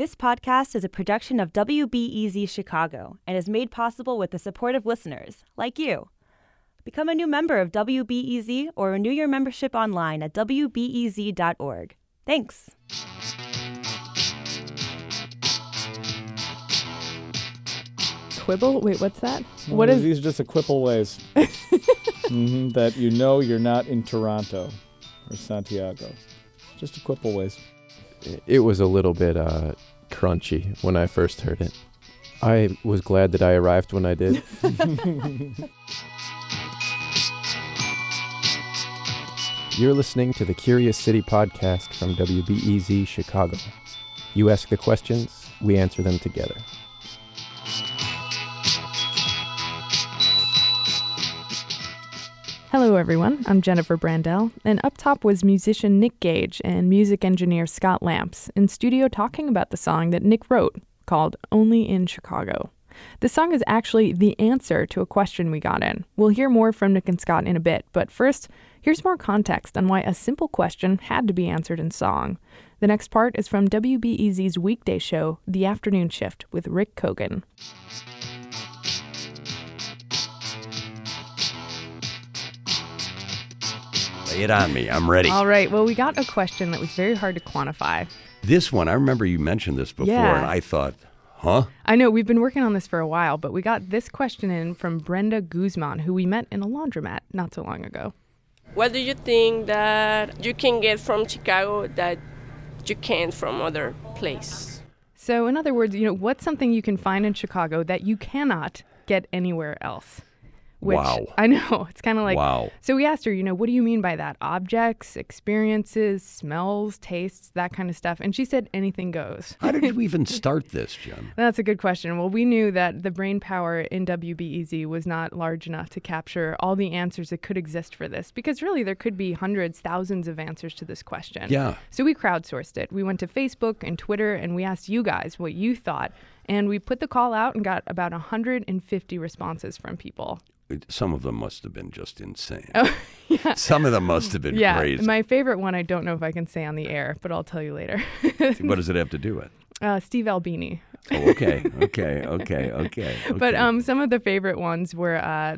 This podcast is a production of WBEZ Chicago and is made possible with the support of listeners like you. Become a new member of WBEZ or renew your membership online at WBEZ.org. Thanks. Quibble? Wait, what's that? Well, what is these are just a quibble ways Mhm, that you know you're not in Toronto or Santiago. Just a quibble ways. It was a little bit uh, crunchy when I first heard it. I was glad that I arrived when I did. You're listening to the Curious City podcast from WBEZ Chicago. You ask the questions, we answer them together. Hello, everyone. I'm Jennifer Brandel, and up top was musician Nick Gage and music engineer Scott Lamps in studio talking about the song that Nick wrote called Only in Chicago. The song is actually the answer to a question we got in. We'll hear more from Nick and Scott in a bit, but first, here's more context on why a simple question had to be answered in song. The next part is from WBEZ's weekday show, The Afternoon Shift, with Rick Kogan. Lay it on me. I'm ready. All right, well, we got a question that was very hard to quantify. This one, I remember you mentioned this before, Yeah. and I thought, huh? I know we've been working on this for a while, but we got this question in from Brenda Guzman, who we met in a laundromat not so long ago. What do you think that you can get from Chicago that you can't from other place? So, in other words, you know, what's something you can find in Chicago that you cannot get anywhere else? Which Wow. I know it's kind of like. Wow. So we asked her, you know, what do you mean by that? Objects, experiences, smells, tastes, that kind of stuff, and she said anything goes. How did you even start this, Jen? That's a good question. Well, we knew that the brain power in WBEZ was not large enough to capture all the answers that could exist for this because really there could be hundreds, thousands of answers to this question. Yeah. So we crowdsourced it. We went to Facebook and Twitter and we asked you guys what you thought. And we put the call out and got about 150 responses from people. Some of them must have been just insane. Oh, yeah. Some of them must have been Yeah. crazy. My favorite one, I don't know if I can say on the air, but I'll tell you later. what does it have to do with? uh, Steve Albini. Oh, okay, okay, okay, okay. But um, some of the favorite ones were uh,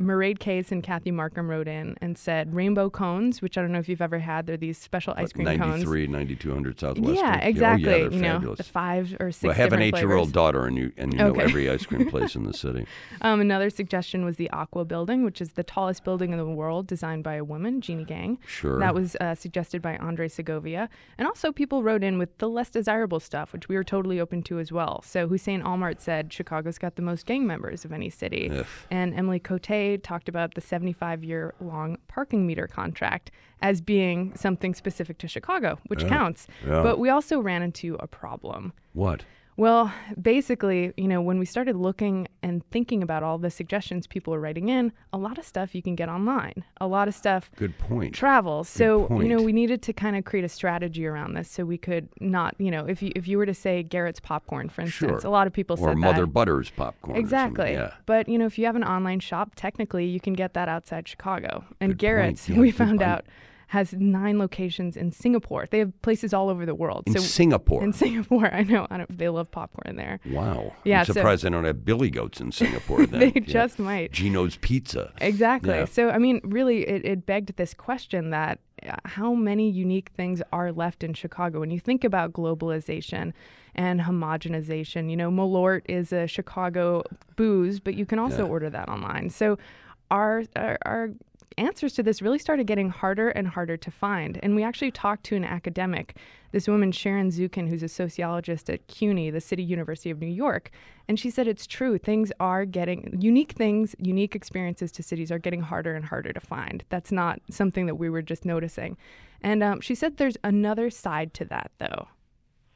Mairead Case and Kathy Markham wrote in and said rainbow cones, which I don't know if you've ever had. They're these special ice cream cones. 93, 9200 Southwest. Yeah, exactly. Oh, yeah, you know, the five or six. well, I have an eight-year-old daughter, and you and you know every ice cream place in the city. Um, another suggestion was the Aqua Building, which is the tallest building in the world, designed by a woman, Jeanne Gang. Sure. That was uh, suggested by Andre Segovia. And also, people wrote in with the less desirable stuff, which we were totally open to as well. So, Hussein Almart said Chicago's got the most gang members of any city. Ugh. And Emily Cote talked about the 75 year long parking meter contract as being something specific to Chicago, which counts. yeah. But we also ran into a problem. What? Well, basically, you know, when we started looking and thinking about all the suggestions people were writing in, a lot of stuff you can get online. A lot of stuff Good point. Travel. So, you know, we needed to kind of create a strategy around this so we could not, you know, if you if you were to say Garrett's popcorn, for instance, Sure. a lot of people or said Mother that. Butter's popcorn. or Exactly. Yeah. But, you know, if you have an online shop, technically you can get that outside Chicago. And Good point. Garrett's, Yeah, we found point. out, has nine locations in Singapore. They have places all over the world. In so Singapore. in Singapore, I know, I don't, they love popcorn there. Wow. Yeah, I'm so- surprised they don't have billy goats in Singapore then. They Yeah. just might. Gino's Pizza. Exactly. Yeah. So, I mean, really, it, it begged this question that uh, how many unique things are left in Chicago? When you think about globalization and homogenization, you know, Malort is a Chicago booze, but you can also Yeah. order that online. So, our, our, our answers to this really started getting harder and harder to find. And we actually talked to an academic, this woman, Sharon Zukin, who's a sociologist at CUNY, the City University of New York. And she said it's true. Things are getting, unique things, unique experiences to cities are getting harder and harder to find. That's not something that we were just noticing. And um, she said there's another side to that, though.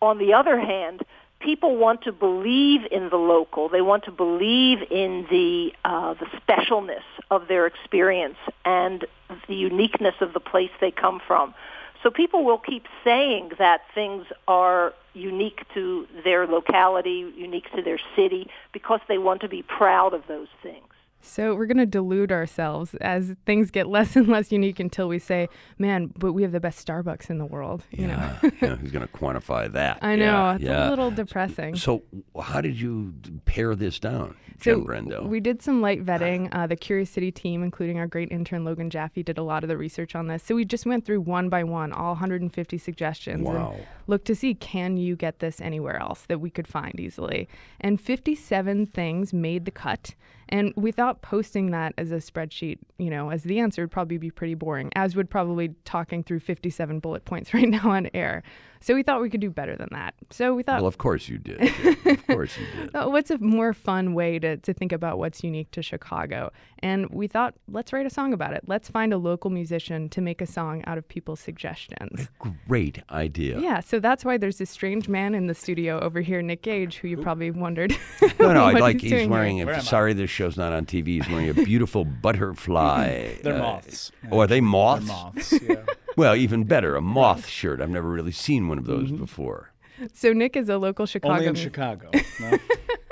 On the other hand, people want to believe in the local. They want to believe in the uh, the specialness of their experience and the uniqueness of the place they come from. So people will keep saying that things are unique to their locality, unique to their city, because they want to be proud of those things. So we're going to delude ourselves as things get less and less unique until we say, man, but we have the best Starbucks in the world. You know? Yeah, yeah, who's going to quantify that? I know. Yeah, it's yeah. a little depressing. So, how did you pare this down, So Jen Brendo? we did some light vetting. Uh, the Curious City team, including our great intern Logan Jaffe, did a lot of the research on this. So we just went through one by one all 150 suggestions Wow. and looked to see can you get this anywhere else that we could find easily. And 57 things made the cut. And we thought posting that as a spreadsheet, you know, as the answer would probably be pretty boring, as would probably talking through 57 bullet points right now on air. So we thought we could do better than that. So we thought well, of course you did. Jen. of course you did. what's a more fun way to, to think about what's unique to Chicago? And we thought, let's write a song about it. Let's find a local musician to make a song out of people's suggestions. Great idea. Yeah, so that's why there's this strange man in the studio over here, Nick Gage, who you probably wondered. No, no, I like he's he's wearing. A, sorry, this show's not on TV. He's wearing a beautiful butterfly. They're uh, moths. Oh, are they moths? They're moths. Yeah. Well, even better, a moth shirt. I've never really seen one of those mm-hmm. before. So Nick is a local Chicago. Only in Chicago. No?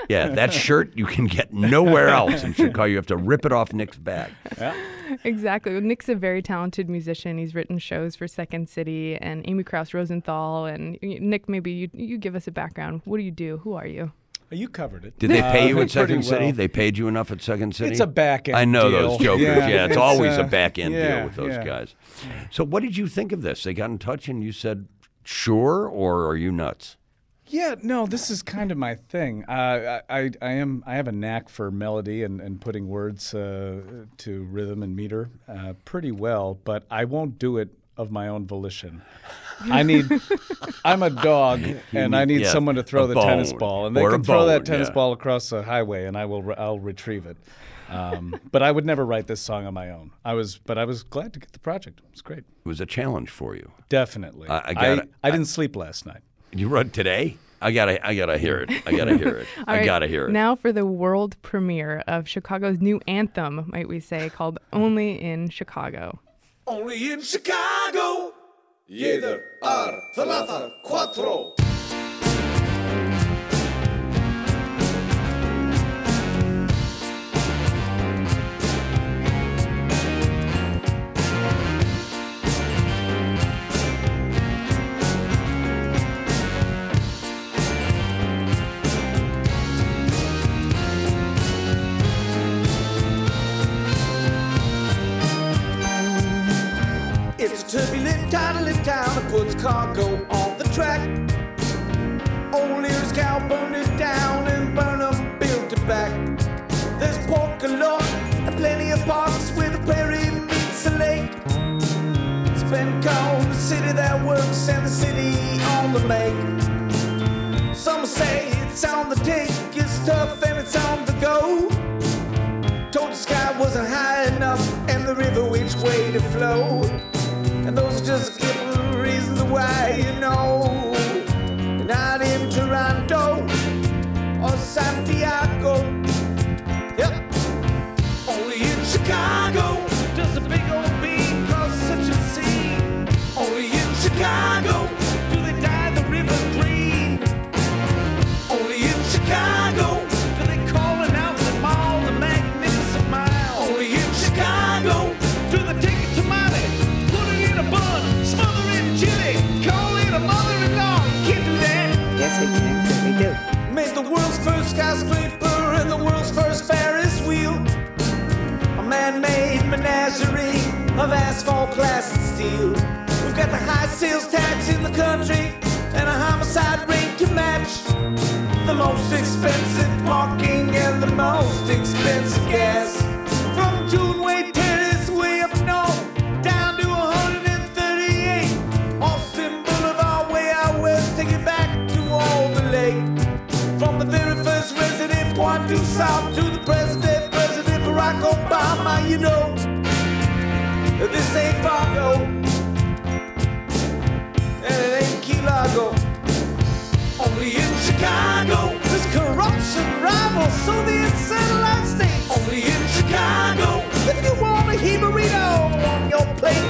Yeah, that shirt you can get nowhere else in Chicago. You have to rip it off Nick's back. Yeah. Exactly. Well, Nick's a very talented musician. He's written shows for Second City and Amy Krouse Rosenthal. And Nick, maybe you, you give us a background. What do you do? Who are you? You covered it. Did they pay you Uh, at Second City? well. They paid you enough at Second City? It's a back end I know deal. those jokers. Yeah, Yeah, it's, it's, always a uh, back end yeah, deal with those yeah. guys. So, what did you think of this? They got in touch and you said, "Sure," or are you nuts? Yeah, no, this is kind of my thing. Uh, I, I, I am, I have a knack for melody and, and putting words uh, to rhythm and meter uh, pretty well, but I won't do it of my own volition. I need, I'm a dog, and I need- need yeah, someone to throw a the tennis ball, and they can throw that tennis yeah. ball across the highway, and I will, I'll retrieve it. Um, but I would never write this song on my own. I was, but I was glad to get the project. It was great. It was a challenge for you. Definitely. I- I gotta- I, didn't sleep last night. You run today? I gotta, I gotta hear it. I gotta hear it. I right, gotta hear it. Now for the world premiere of Chicago's new anthem, might we say, called Only in Chicago. Only in Chicago. Jeder ar thalatha quattro. Cargo on the track. O'Leary's cow it down and Burnham built it back. There's pork galore and plenty of parks where the prairie meets the lake. Spend called the city that works and the city on the make. Some say it's on the take, it's tough and it's on the go. Told the sky wasn't high enough and the river which way to flow. Chicago does a big old bean cause such a scene. Only in Chicago do they dye the river green. Only in Chicago do they call it out the mall the magnificent mile. Only in Chicago do they take a tomato, put it in a bun, smother it in chili, call it a mother-in-law. Can't do that. Yes, we can. Yes, we do. Made the world's first skyscraper menagerie of asphalt, glass, and steel. We've got the high sales tax in the country and a homicide rate to match. The most expensive parking and the most expensive gas. From Juneway Terrace way up north down to 138. Austin Boulevard way out west, take it back to all the Lake. From the very first resident, point south to the president, President Barack Obama, you know, this ain't Fargo, and it ain't Key Largo. Only in Chicago, there's corruption, rivals, Soviet satellite states. Only in Chicago, if you want a burrito on your plate.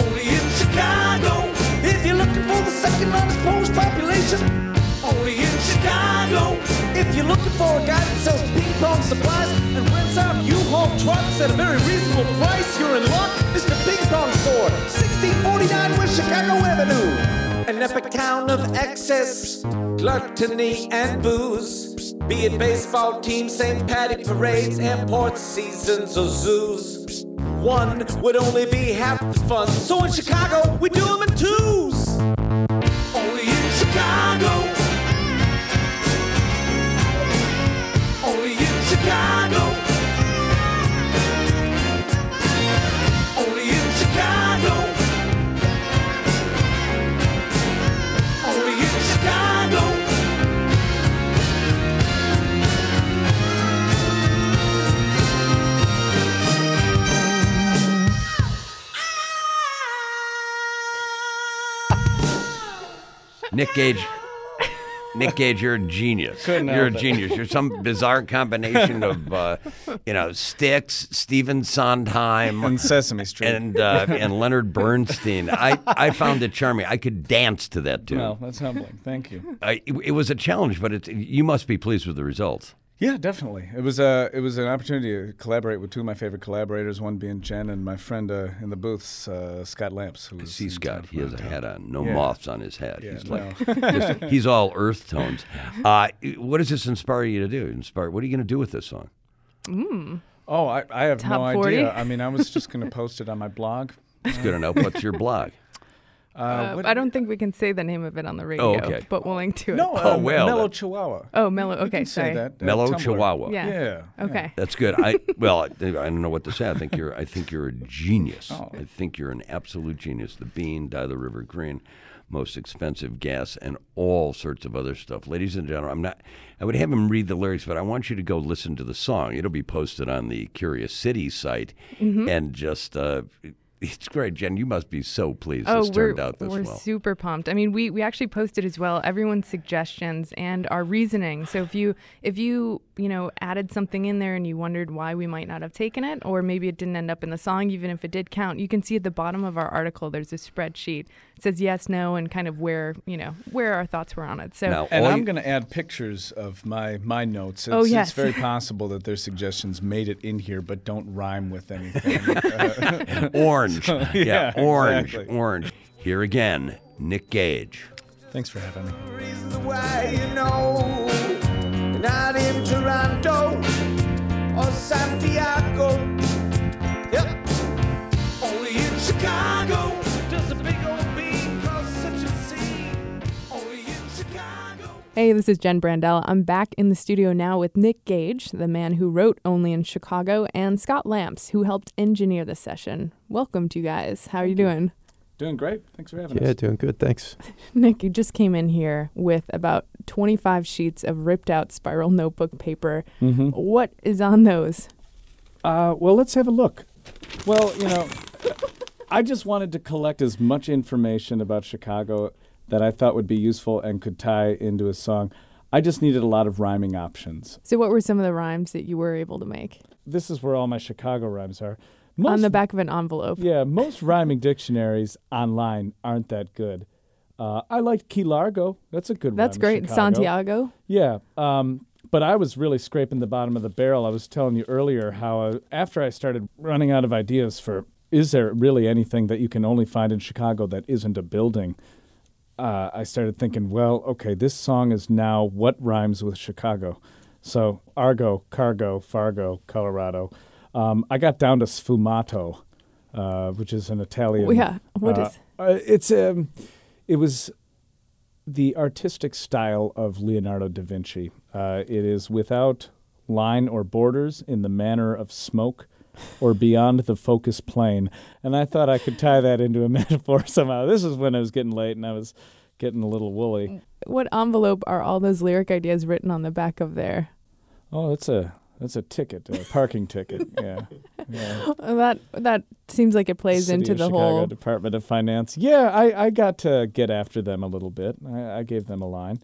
Only in Chicago, if you're looking for the second largest Polish population. Only in Chicago, If you're looking for a guy that sells ping pong supplies and rents out U-Haul trucks at a very reasonable price, you're in luck. Mr. Ping Pong Store, 1649 West Chicago Avenue. An epic town of excess, gluttony, and booze. Be it baseball teams, St. Patty parades, airport seasons, or zoos. One would only be half the fun. So in Chicago, we do them in twos. Nick Gage. Nick Gage, you're a genius. Couldn't you're a it. genius. You're some bizarre combination of, uh, you know, Styx, Stephen Sondheim, And Sesame Street. and uh, and Leonard Bernstein. I, I found it charming. I could dance to that tune. well, that's humbling. Thank you. I, it, it was a challenge, but it, you must be pleased with the results. Yeah, definitely. It was a it was an opportunity to collaborate with two of my favorite collaborators. One being Jen and my friend uh, in the booths, uh, Scott Lamps. Who I was see Scott. He has a hat on. No Yeah. moths on his head. Yeah, he's no. like, just- he's all earth tones. Uh, what does this inspire you to do? Inspire. What are you going to do with this song? Oh, I, I have Top no 40? idea. I mean, I was just going to post it on my blog. It's good enough. What's your blog? Uh, Uh, I don't think we can say the name of it on the radio, okay. but we'll link to it. No, Oh, uh, well, Mellow that- Chihuahua. Oh, Mellow. You Okay, can sorry. say that. uh, Mellow Tumblr. Chihuahua. Yeah. Yeah. yeah. Okay. That's good. I well, I, I don't know what to say. I think you're. I think you're a genius. Oh. I think you're an absolute genius. The bean, dye the river green, most expensive gas, and all sorts of other stuff. Ladies and gentlemen, I'm not. I would have him read the lyrics, but I want you to go listen to the song. It'll be posted on the Curious City site, Mm-hmm. and just. Uh, it's great, Jen. You must be so pleased Oh, this we're, turned out this we're well. super pumped. I mean, we, we actually posted as well everyone's suggestions and our reasoning. So if you if you you know added something in there and you wondered why we might not have taken it, or maybe it didn't end up in the song, even if it did count, you can see at the bottom of our article there's a spreadsheet. It says yes, no, and kind of where you know where our thoughts were on it. So Now, And I'm you- going to add pictures of my my notes. It's, Oh, yes. it's very possible that their suggestions made it in here, but don't rhyme with anything. Uh, orange. yeah, yeah, orange, exactly. orange. Here again, Nick Gage. thanks for having me. Hey, this is Jen Brandel. I'm back in the studio now with Nick Gage, the man who wrote Only in Chicago, and Scott Lamps, who helped engineer the session. Welcome to you guys. How are you doing? Doing great. Thanks for having Yeah, us. Yeah, doing good. Thanks. Nick, you just came in here with about 25 sheets of ripped out spiral notebook paper. Mm-hmm. What is on those? Uh, well, let's have a look. Well, you know, I just wanted to collect as much information about Chicago that I thought would be useful and could tie into a song. I just needed a lot of rhyming options. So, what were some of the rhymes that you were able to make? This is where all my Chicago rhymes are. on the back of an envelope. Yeah, most rhyming dictionaries online aren't that good. Uh, I liked Key Largo. That's a good That's great. Santiago. Yeah. Um, but I was really scraping the bottom of the barrel. I was telling you earlier how uh, after I started running out of ideas for is there really anything that you can only find in Chicago that isn't a building? Uh, I started thinking, well, okay, this song is now what rhymes with Chicago? So Argo, Cargo, Fargo, Colorado. Um, I got down to sfumato, uh, which is an Italian. Oh, yeah. What uh, is- uh, it's um, it was the artistic style of Leonardo da Vinci. Uh, it is without line or borders in the manner of smoke or beyond the focus plane. And I thought I could tie that into a metaphor somehow. This is when I was getting late and I was getting a little woolly. What envelope are all those lyric ideas written on the back of there? Oh, that's a that's a ticket, a parking ticket. Yeah. yeah. That that seems like it plays City into the Chicago whole. Department of Finance. Yeah, I, I got to get after them a little bit. I, I gave them a line.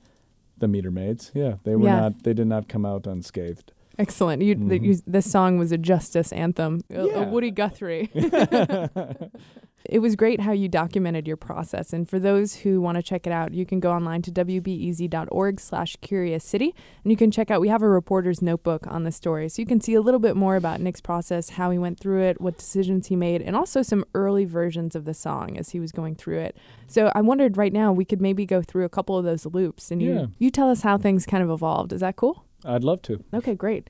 The meter maids. Yeah, they were Yeah. not. They did not come out unscathed. Excellent. You, the, you, this song was a justice anthem, a, a Mm-hmm. Yeah. Woody Guthrie. It was great how you documented your process. And for those who want to check it out, you can go online to wbez.org slash curious city. And you can check out, we have a reporter's notebook on the story. So you can see a little bit more about Nick's process, how he went through it, what decisions he made, and also some early versions of the song as he was going through it. So I wondered right now, we could maybe go through a couple of those loops and Yeah. you, you tell us how things kind of evolved. Is that cool? I'd love to. Okay, great.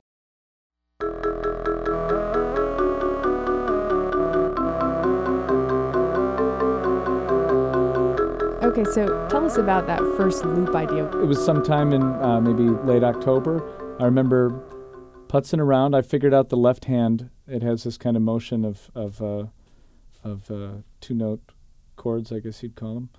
Okay, so tell us about that first loop idea. It was sometime in uh, maybe late October. I remember putzing around. I figured out the left hand. It has this kind of motion of of uh, of uh, two note chords, I guess you'd call them.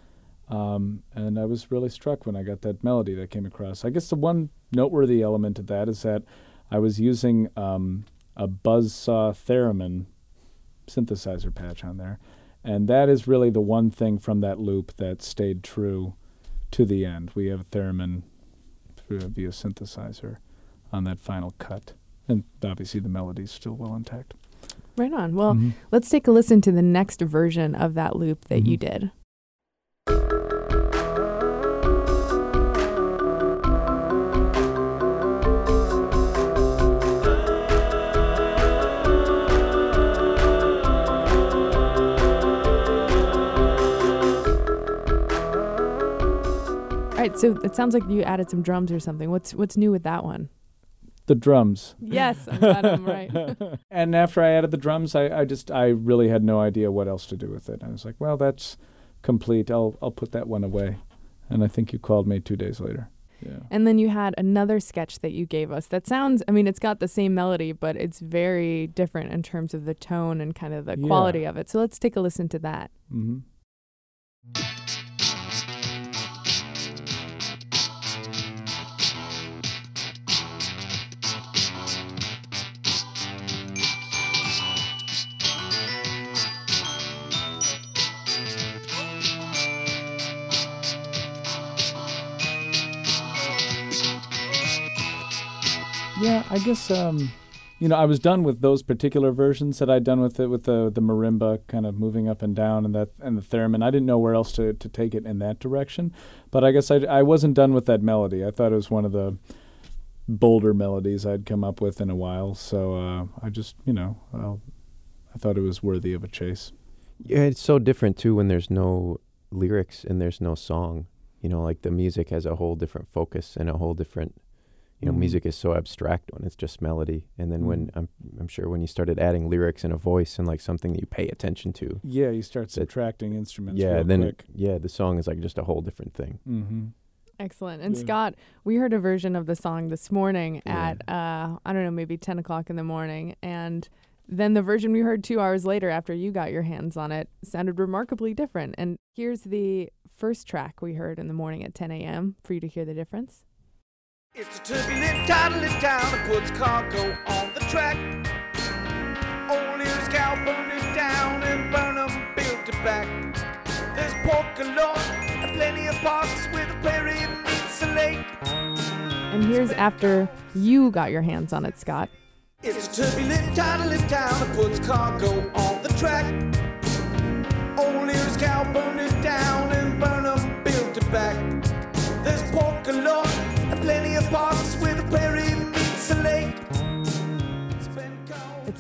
Um, and I was really struck when I got that melody that came across. I guess the one noteworthy element of that is that I was using um, a buzzsaw theremin synthesizer patch on there, and that is really the one thing from that loop that stayed true to the end. We have theremin through- via synthesizer on that final cut, and obviously the melody's still well intact. Right on. Well, Mhm. let's take a listen to the next version of that loop that you Mhm. did. So it sounds like you added some drums or something. What's what's new with that one? The drums. Yes, I got 'em right. and after I added the drums, I, I just I really had no idea what else to do with it. I was like, well, that's complete. I'll I'll put that one away. And I think you called me two days later. Yeah. And then you had another sketch that you gave us that sounds, I mean, it's got the same melody, but it's very different in terms of the tone and kind of the Yeah. quality of it. So let's take a listen to that. Mm-hmm. Yeah, I guess um, you know I was done with those particular versions that I'd done with it with the the marimba kind of moving up and down and that and the theremin. I didn't know where else to, to take it in that direction, but I guess I I wasn't done with that melody. I thought it was one of the bolder melodies I'd come up with in a while. So uh, I just you know well, I thought it was worthy of a chase. Yeah, it's so different too when there's no lyrics and there's no song. You know, like the music has a whole different focus and a whole different. You know, Mhm. music is so abstract when it's just melody, and then when I'm I'm sure when you started adding lyrics and a voice and like something that you pay attention to. Yeah, you start that- instruments. yeah, real then quick. it, yeah, the song is like just a whole different thing. Mm-hmm. Excellent. And Yeah. Scott, we heard a version of the song this morning Yeah. at, uh, I don't know, maybe 10 o'clock in the morning. And then the version we heard two hours later after you got your hands on it sounded remarkably different. And here's the first track we heard in the morning at 10 a.m. for you to hear the difference. It's a turbulent, tidaless town that puts cargo on the track. Only the cow burned down and Burnham built it back. There's pork galore and plenty of parks where the prairie meets the lake. And here's after you got your hands on it, Scott. It's a turbulent, tidaless town that puts cargo on the track. Only the cow burned down and Burnham built it back. There's pork galore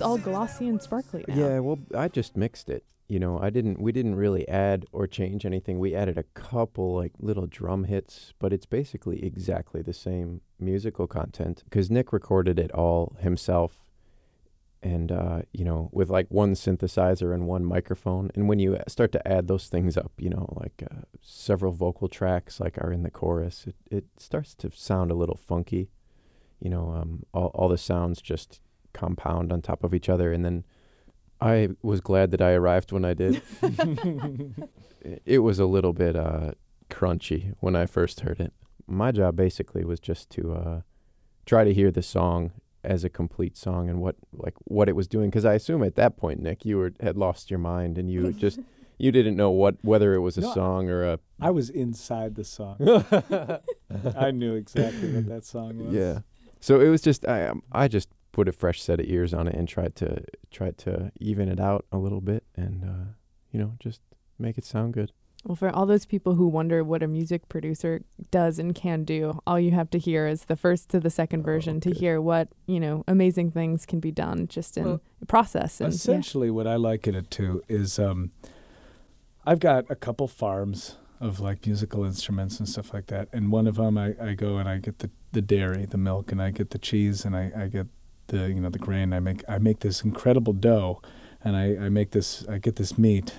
all glossy and sparkly now. Yeah, well, I just mixed it. You know, I didn't. We didn't really add or change anything. We added a couple like little drum hits, but it's basically exactly the same musical content because Nick recorded it all himself, and uh, you know, with like one synthesizer and one microphone. And when you start to add those things up, you know, like uh, several vocal tracks like are in the chorus, it it starts to sound a little funky. You know, um, all all the sounds just compound on top of each other, and then. I was glad that I arrived when I did. It was a little bit uh, crunchy when I first heard it. My job basically was just to uh, try to hear the song as a complete song and what like what it was doing because I assume at that point, Nick, you were had lost your mind and you just you didn't know what whether it was a No, song or a I was inside the song. I knew exactly what that song was. Yeah. So it was just I um, I just put a fresh set of ears on it and tried to tried to even it out a little bit and uh, you know, just make it sound good. Well, for all those people who wonder what a music producer does and can do, all you have to hear is the first to the second version to hear what, you know, amazing things can be done just in Well, process. And yeah. Essentially, what I liken it to is um, I've got a couple farms of like musical instruments and stuff like that. And one of them, I, I go and I get the, the dairy, the milk, and I get the cheese, and I, I get the you know the grain. I make I make this incredible dough, and I, I make this I get this meat.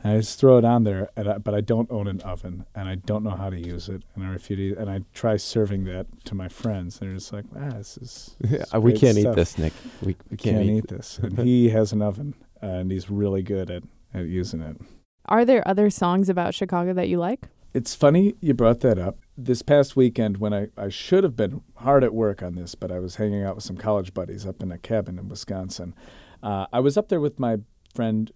And I just throw it on there, and I, but I don't own an oven, and I don't know how to use it, and I refuse. And I try serving that to my friends, and they're just like, "Ah, this is this is we can't stuff." eat this, Nick. We, we I can't, eat this. And he has an oven, uh, and he's really good at, at using it. Are there other songs about Chicago that you like? It's funny you brought that up. This past weekend, when I, I should have been hard at work on this, but I was hanging out with some college buddies up in a cabin in Wisconsin. Uh, I was up there with my friend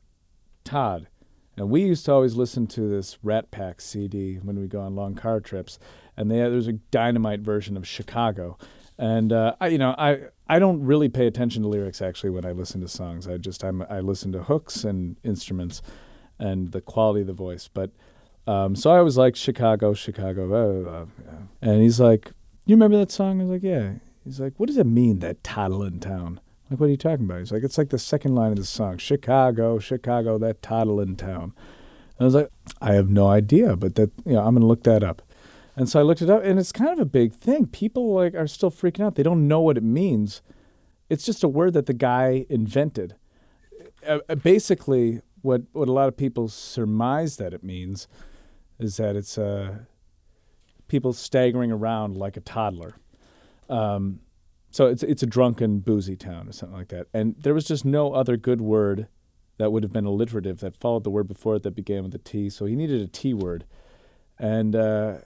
Todd, and we used to always listen to this Rat Pack CD when we go on long car trips. And they, there's a dynamite version of Chicago. And uh, I, you know, I I don't really pay attention to lyrics actually when I listen to songs. I just I'm, I listen to hooks and instruments, and the quality of the voice. But um, so I was like Chicago, Chicago, blah, blah, blah. and he's like, "You remember that song?" I was like, "Yeah." He's like, "What does it mean that toddling town?" I'm like, what are you talking about? He's like, "It's like the second line of the song, Chicago, Chicago, that toddling town." And I was like, "I have no idea, but that you know, I'm gonna look that up." And so I looked it up, and it's kind of a big thing. People like are still freaking out. They don't know what it means. It's just a word that the guy invented. Uh, uh, basically, what what a lot of people surmise that it means is that it's uh, people staggering around like a toddler. Um, so it's it's a drunken, boozy town or something like that. And there was just no other good word that would have been alliterative that followed the word before it that began with a T. So he needed a T word, and uh,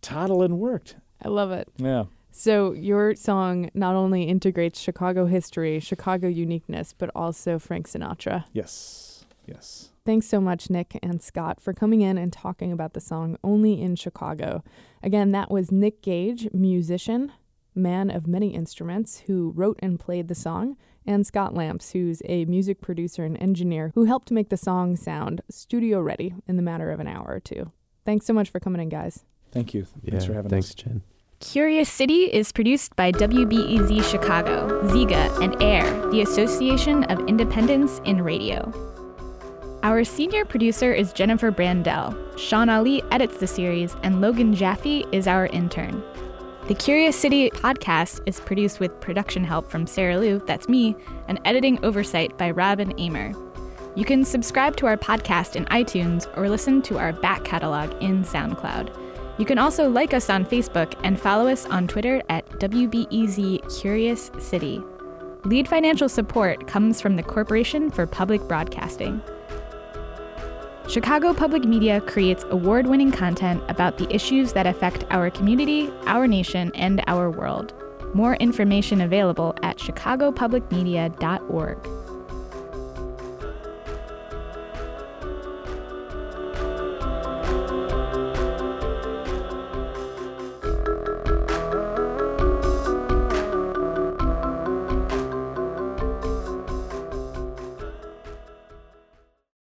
toddling worked. I love it. Yeah. So your song not only integrates Chicago history, Chicago uniqueness, but also Frank Sinatra. Yes. Yes. Thanks so much, Nick and Scott, for coming in and talking about the song Only in Chicago. Again, that was Nick Gage, musician, man of many instruments, who wrote and played the song, and Scott Lamps, who's a music producer and engineer who helped make the song sound studio ready in the matter of an hour or two. Thanks so much for coming in, guys. Thank you. Yeah, Thanks for having thanks, us. Jen. Curious City is produced by WBEZ Chicago, Zeega, and AIR, the Association of Independents in Radio. Our senior producer is Jennifer Brandel. Shawn Allee edits the series, and Logan Jaffe is our intern. The Curious City podcast is produced with production help from Sarah Lou, that's me, and editing oversight by Robin Amer. You can subscribe to our podcast in iTunes or listen to our back catalog in SoundCloud. You can also like us on Facebook and follow us on Twitter at WBEZ Curious City. Lead financial support comes from the Corporation for Public Broadcasting. Chicago Public Media creates award winning content about the issues that affect our community, our nation, and our world. More information available at chicagopublicmedia.org.